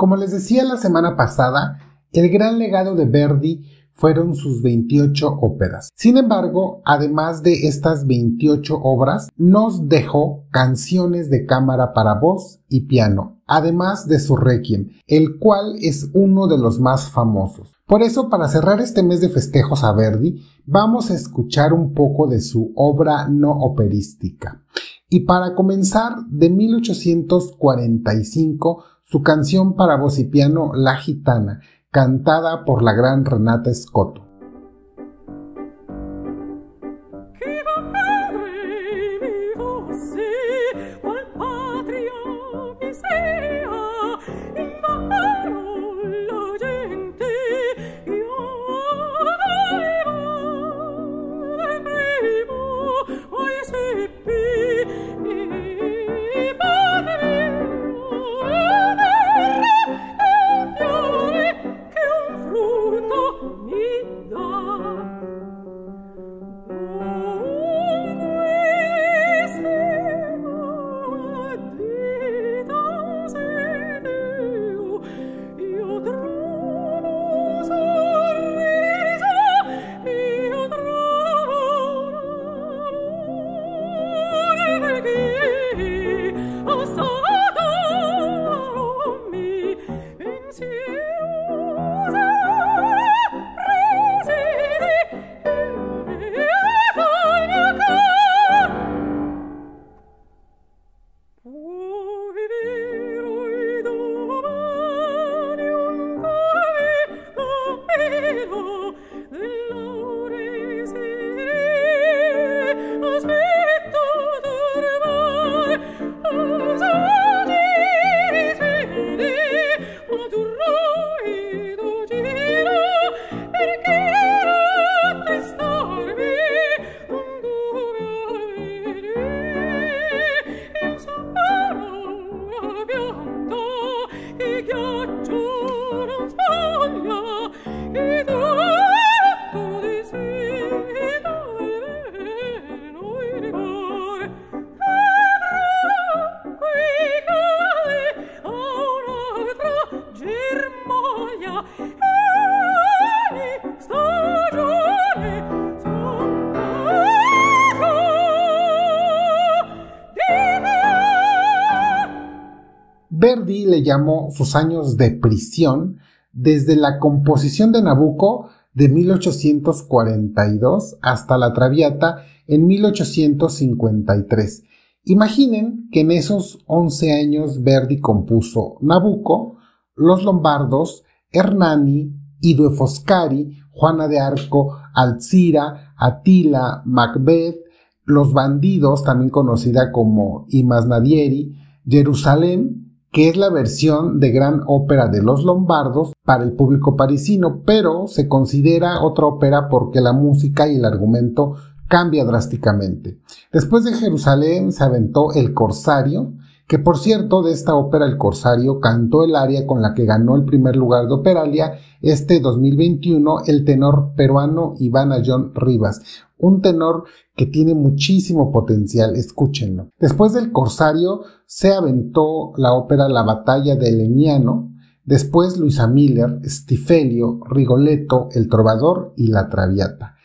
Como les decía la semana pasada, el gran legado de Verdi fueron sus 28 óperas. Sin embargo, además de estas 28 obras, nos dejó canciones de cámara para voz y piano, además de su Requiem, el cual es uno de los más famosos. Por eso, para cerrar este mes de festejos a Verdi, vamos a escuchar un poco de su obra no operística. Y para comenzar, de 1845, su canción para voz y piano La Gitana, cantada por la gran Renata Scotto. Le llamó sus años de prisión desde la composición de Nabucco de 1842 hasta la Traviata en 1853. Imaginen que en esos 11 años Verdi compuso Nabucco, Los Lombardos, Hernani, Idue Foscari, Juana de Arco, Alcira, Atila, Macbeth, Los Bandidos, también conocida como Imas Nadieri, Jerusalén, que es la versión de gran ópera de los lombardos para el público parisino, pero se considera otra ópera porque la música y el argumento cambia drásticamente. Después de Jerusalén se aventó El Corsario, que por cierto de esta ópera El Corsario cantó el aria con la que ganó el primer lugar de Operalia este 2021 el tenor peruano Ivana John Rivas, un tenor que tiene muchísimo potencial, escúchenlo. Después del Corsario se aventó la ópera La batalla de Leniano, después Luisa Miller, Stifelio, Rigoletto, El Trovador y La Traviata.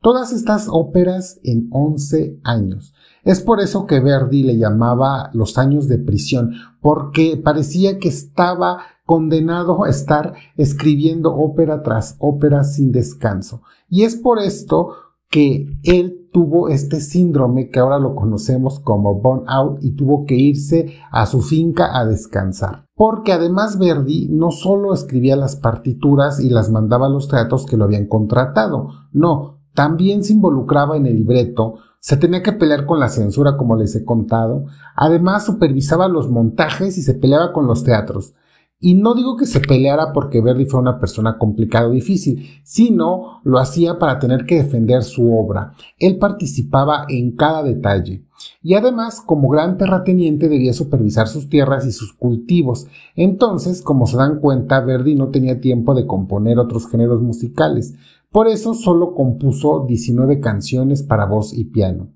Todas estas óperas en 11 años. Es por eso que Verdi le llamaba los años de prisión, porque parecía que estaba condenado a estar escribiendo ópera tras ópera sin descanso. Y es por esto que él tuvo este síndrome que ahora lo conocemos como burnout y tuvo que irse a su finca a descansar. Porque además Verdi no solo escribía las partituras y las mandaba a los teatros que lo habían contratado, no, también se involucraba en el libreto, se tenía que pelear con la censura como les he contado, además supervisaba los montajes y se peleaba con los teatros. Y no digo que se peleara porque Verdi fue una persona complicada o difícil, sino lo hacía para tener que defender su obra. Él participaba en cada detalle. Y además, como gran terrateniente, debía supervisar sus tierras y sus cultivos. Entonces, como se dan cuenta, Verdi no tenía tiempo de componer otros géneros musicales. Por eso solo compuso 19 canciones para voz y piano.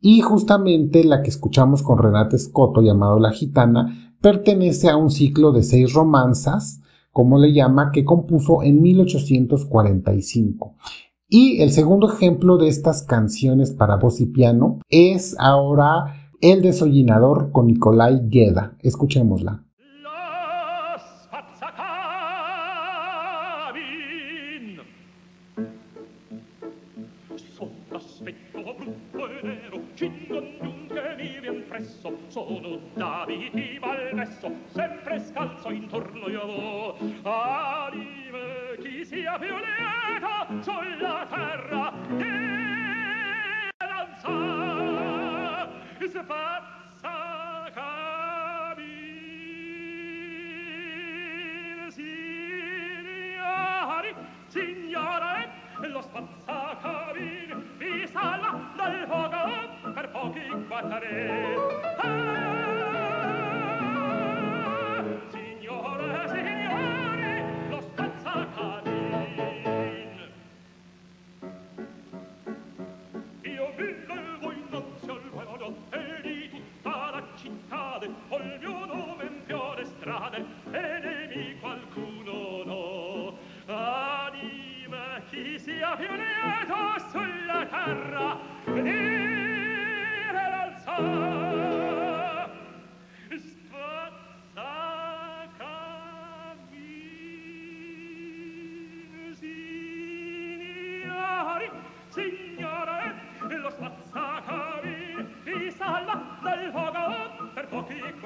Y justamente la que escuchamos con Renate Scotto, llamado La Gitana, pertenece a un ciclo de seis romanzas, como le llama, que compuso en 1845. Y el segundo ejemplo de estas canciones para voz y piano es ahora El desollinador con Nicolai Gueda. Escuchémosla. sempre scalzo intorno io vo anime chi sia più lieta sulla terra che danza sfazza cammin signori signore lo spazza cammin vi sala dal fogo per pochi quattare ah!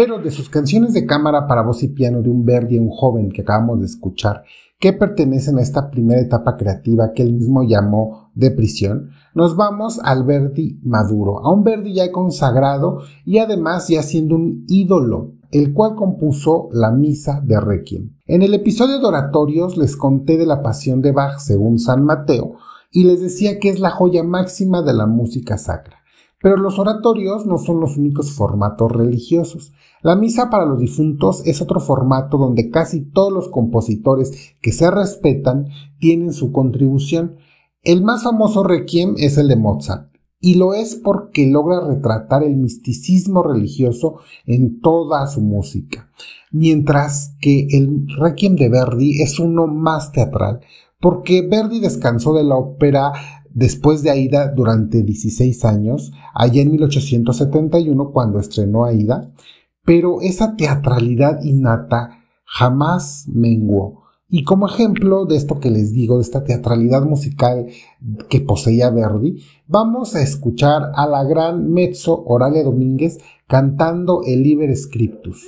Pero de sus canciones de cámara para voz y piano de un Verdi, un joven que acabamos de escuchar, que pertenecen a esta primera etapa creativa que él mismo llamó de prisión, nos vamos al Verdi maduro, a un Verdi ya consagrado y además ya siendo un ídolo, el cual compuso la Misa de Requiem. En el episodio de oratorios les conté de la pasión de Bach según San Mateo y les decía que es la joya máxima de la música sacra. Pero los oratorios no son los únicos formatos religiosos. La misa para los difuntos es otro formato donde casi todos los compositores que se respetan tienen su contribución. El más famoso requiem es el de Mozart, y lo es porque logra retratar el misticismo religioso en toda su música, mientras que el requiem de Verdi es uno más teatral, porque Verdi descansó de la ópera después de Aida durante 16 años, allá en 1871 cuando estrenó Aida, pero esa teatralidad innata jamás menguó. Y como ejemplo de esto que les digo, de esta teatralidad musical que poseía Verdi, vamos a escuchar a la gran mezzo Oralia Domínguez cantando el Liber Scriptus.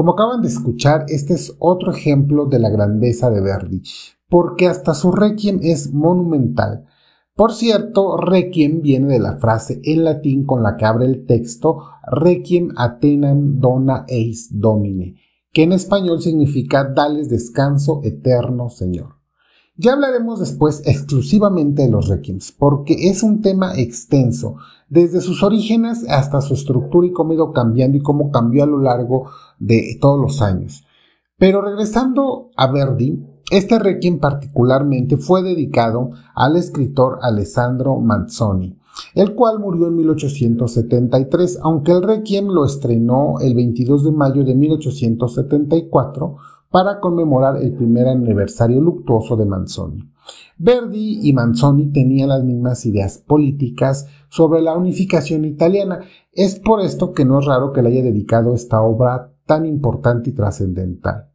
Como acaban de escuchar, este es otro ejemplo de la grandeza de Verdi, porque hasta su requiem es monumental. Por cierto, requiem viene de la frase en latín con la que abre el texto requiem atenam dona eis domine, que en español significa dales descanso eterno, Señor. Ya hablaremos después exclusivamente de los requiems, porque es un tema extenso, desde sus orígenes hasta su estructura y cómo ha ido cambiando y cómo cambió a lo largo de todos los años. Pero regresando a Verdi, este requiem particularmente fue dedicado al escritor Alessandro Manzoni, el cual murió en 1873, aunque el requiem lo estrenó el 22 de mayo de 1874 para conmemorar el primer aniversario luctuoso de Manzoni. Verdi y Manzoni tenían las mismas ideas políticas sobre la unificación italiana. Es por esto que no es raro que le haya dedicado esta obra tan importante y trascendental.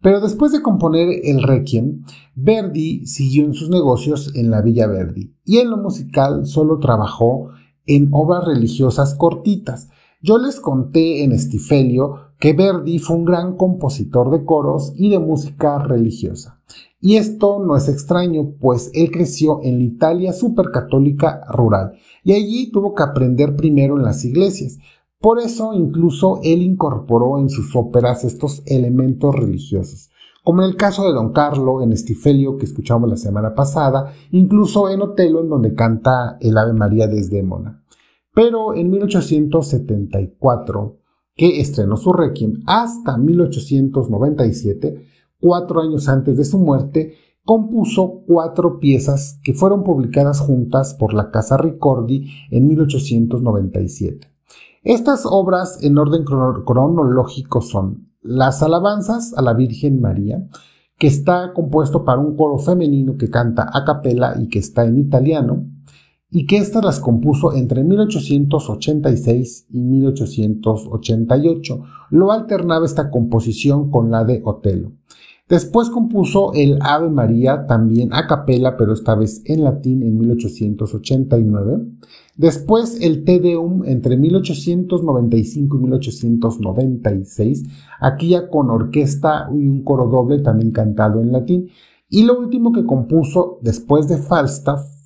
Pero después de componer el Requiem, Verdi siguió en sus negocios en la Villa Verdi y en lo musical solo trabajó en obras religiosas cortitas. Yo les conté en Estifelio que Verdi fue un gran compositor de coros y de música religiosa. Y esto no es extraño, pues él creció en la Italia supercatólica rural y allí tuvo que aprender primero en las iglesias. Por eso incluso él incorporó en sus óperas estos elementos religiosos, como en el caso de Don Carlo en Estifelio que escuchamos la semana pasada, incluso en Otelo en donde canta el Ave María desde Mona. Pero en 1874 que estrenó su Requiem hasta 1897, cuatro años antes de su muerte, compuso cuatro piezas que fueron publicadas juntas por la Casa Ricordi en 1897. Estas obras en orden cronológico son Las alabanzas a la Virgen María, que está compuesto para un coro femenino que canta a capella y que está en italiano, y que éstas las compuso entre 1886 y 1888. Lo alternaba esta composición con la de Otelo. Después compuso el Ave María también a capela, pero esta vez en latín en 1889. Después el Te Deum entre 1895 y 1896, aquí ya con orquesta y un coro doble también cantado en latín. Y lo último que compuso después de Falstaff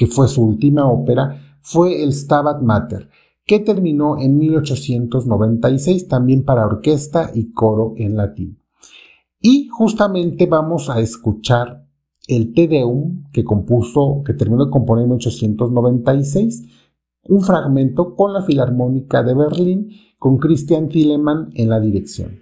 que fue su última ópera, fue el Stabat Mater, que terminó en 1896 también para orquesta y coro en latín. Y justamente vamos a escuchar el Te Deum que compuso, que terminó de componer en 1896, un fragmento con la Filarmónica de Berlín, con Christian Thielemann en la dirección.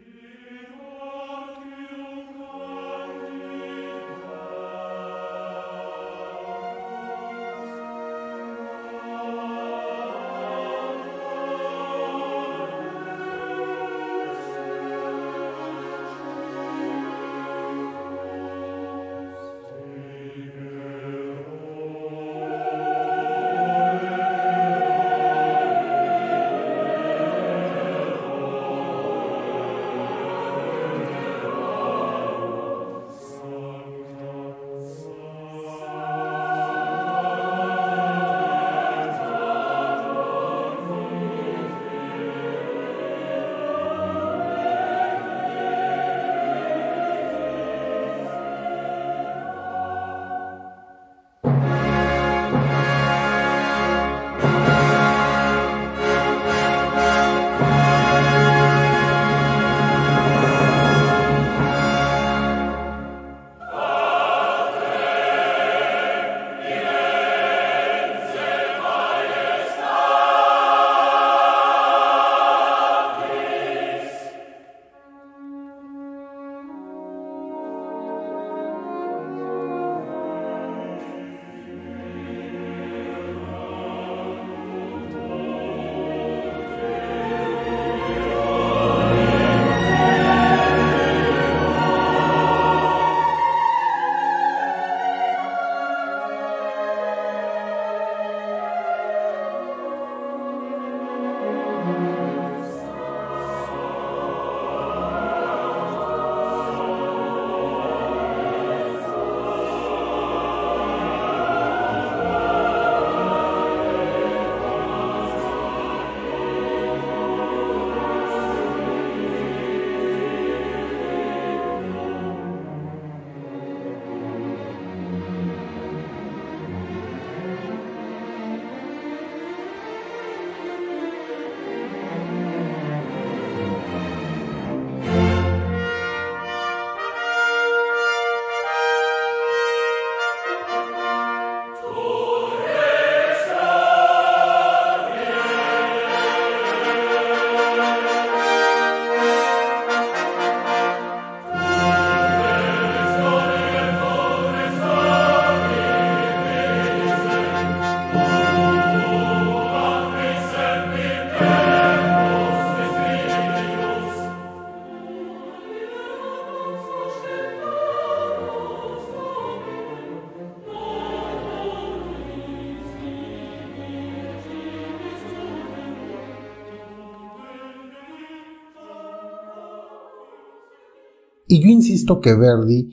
Y yo insisto que Verdi,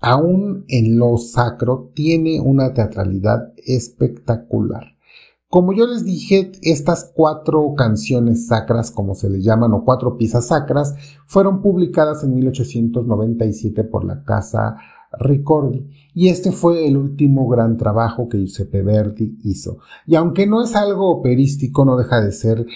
aún en lo sacro, tiene una teatralidad espectacular. Como yo les dije, estas cuatro canciones sacras, como se les llaman, o cuatro piezas sacras, fueron publicadas en 1897 por la casa Ricordi, y este fue el último gran trabajo que Giuseppe Verdi hizo. Y aunque no es algo operístico, no deja de ser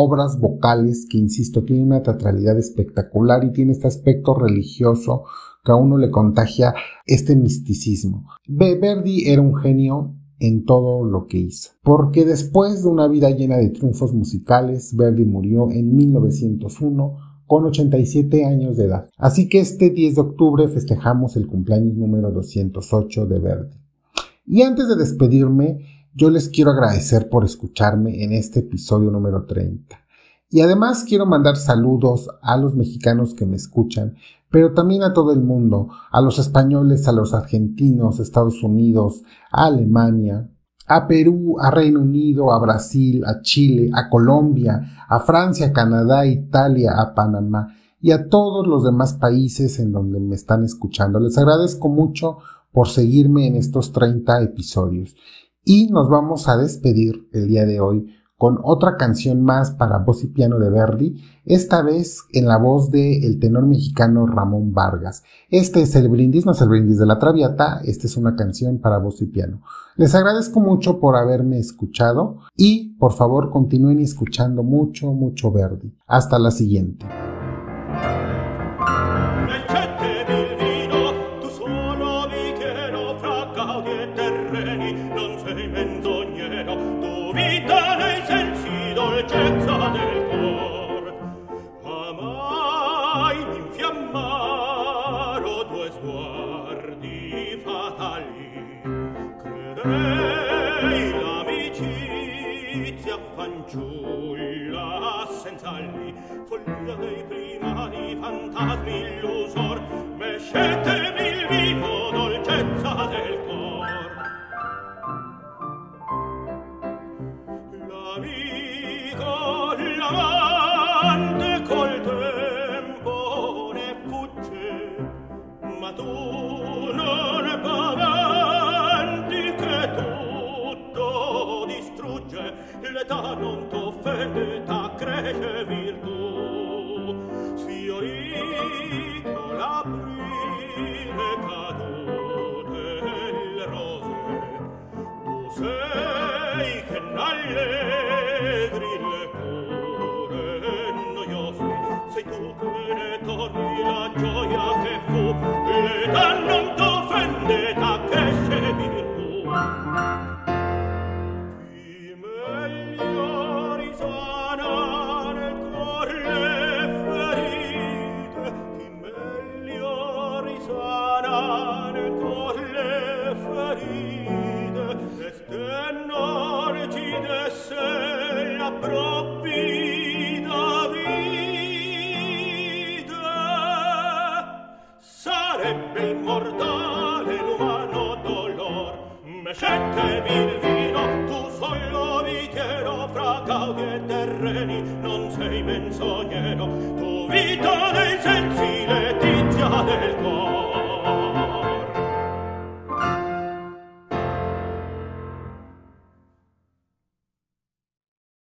obras vocales que, insisto, tiene una teatralidad espectacular y tiene este aspecto religioso que a uno le contagia este misticismo. Verdi era un genio en todo lo que hizo. Porque después de una vida llena de triunfos musicales, Verdi murió en 1901 con 87 años de edad. Así que este 10 de octubre festejamos el cumpleaños número 208 de Verdi. Y antes de despedirme, yo les quiero agradecer por escucharme en este episodio número 30. Y además quiero mandar saludos a los mexicanos que me escuchan, pero también a todo el mundo, a los españoles, a los argentinos, Estados Unidos, a Alemania, a Perú, a Reino Unido, a Brasil, a Chile, a Colombia, a Francia, Canadá, Italia, a Panamá y a todos los demás países en donde me están escuchando. Les agradezco mucho por seguirme en estos 30 episodios. Y nos vamos a despedir el día de hoy con otra canción más para voz y piano de Verdi, esta vez en la voz del el tenor mexicano Ramón Vargas. Este es el brindis, no es el brindis de la Traviata, esta es una canción para voz y piano. Les agradezco mucho por haberme escuchado y por favor continúen escuchando mucho, mucho Verdi. Hasta la siguiente. Oh! Again.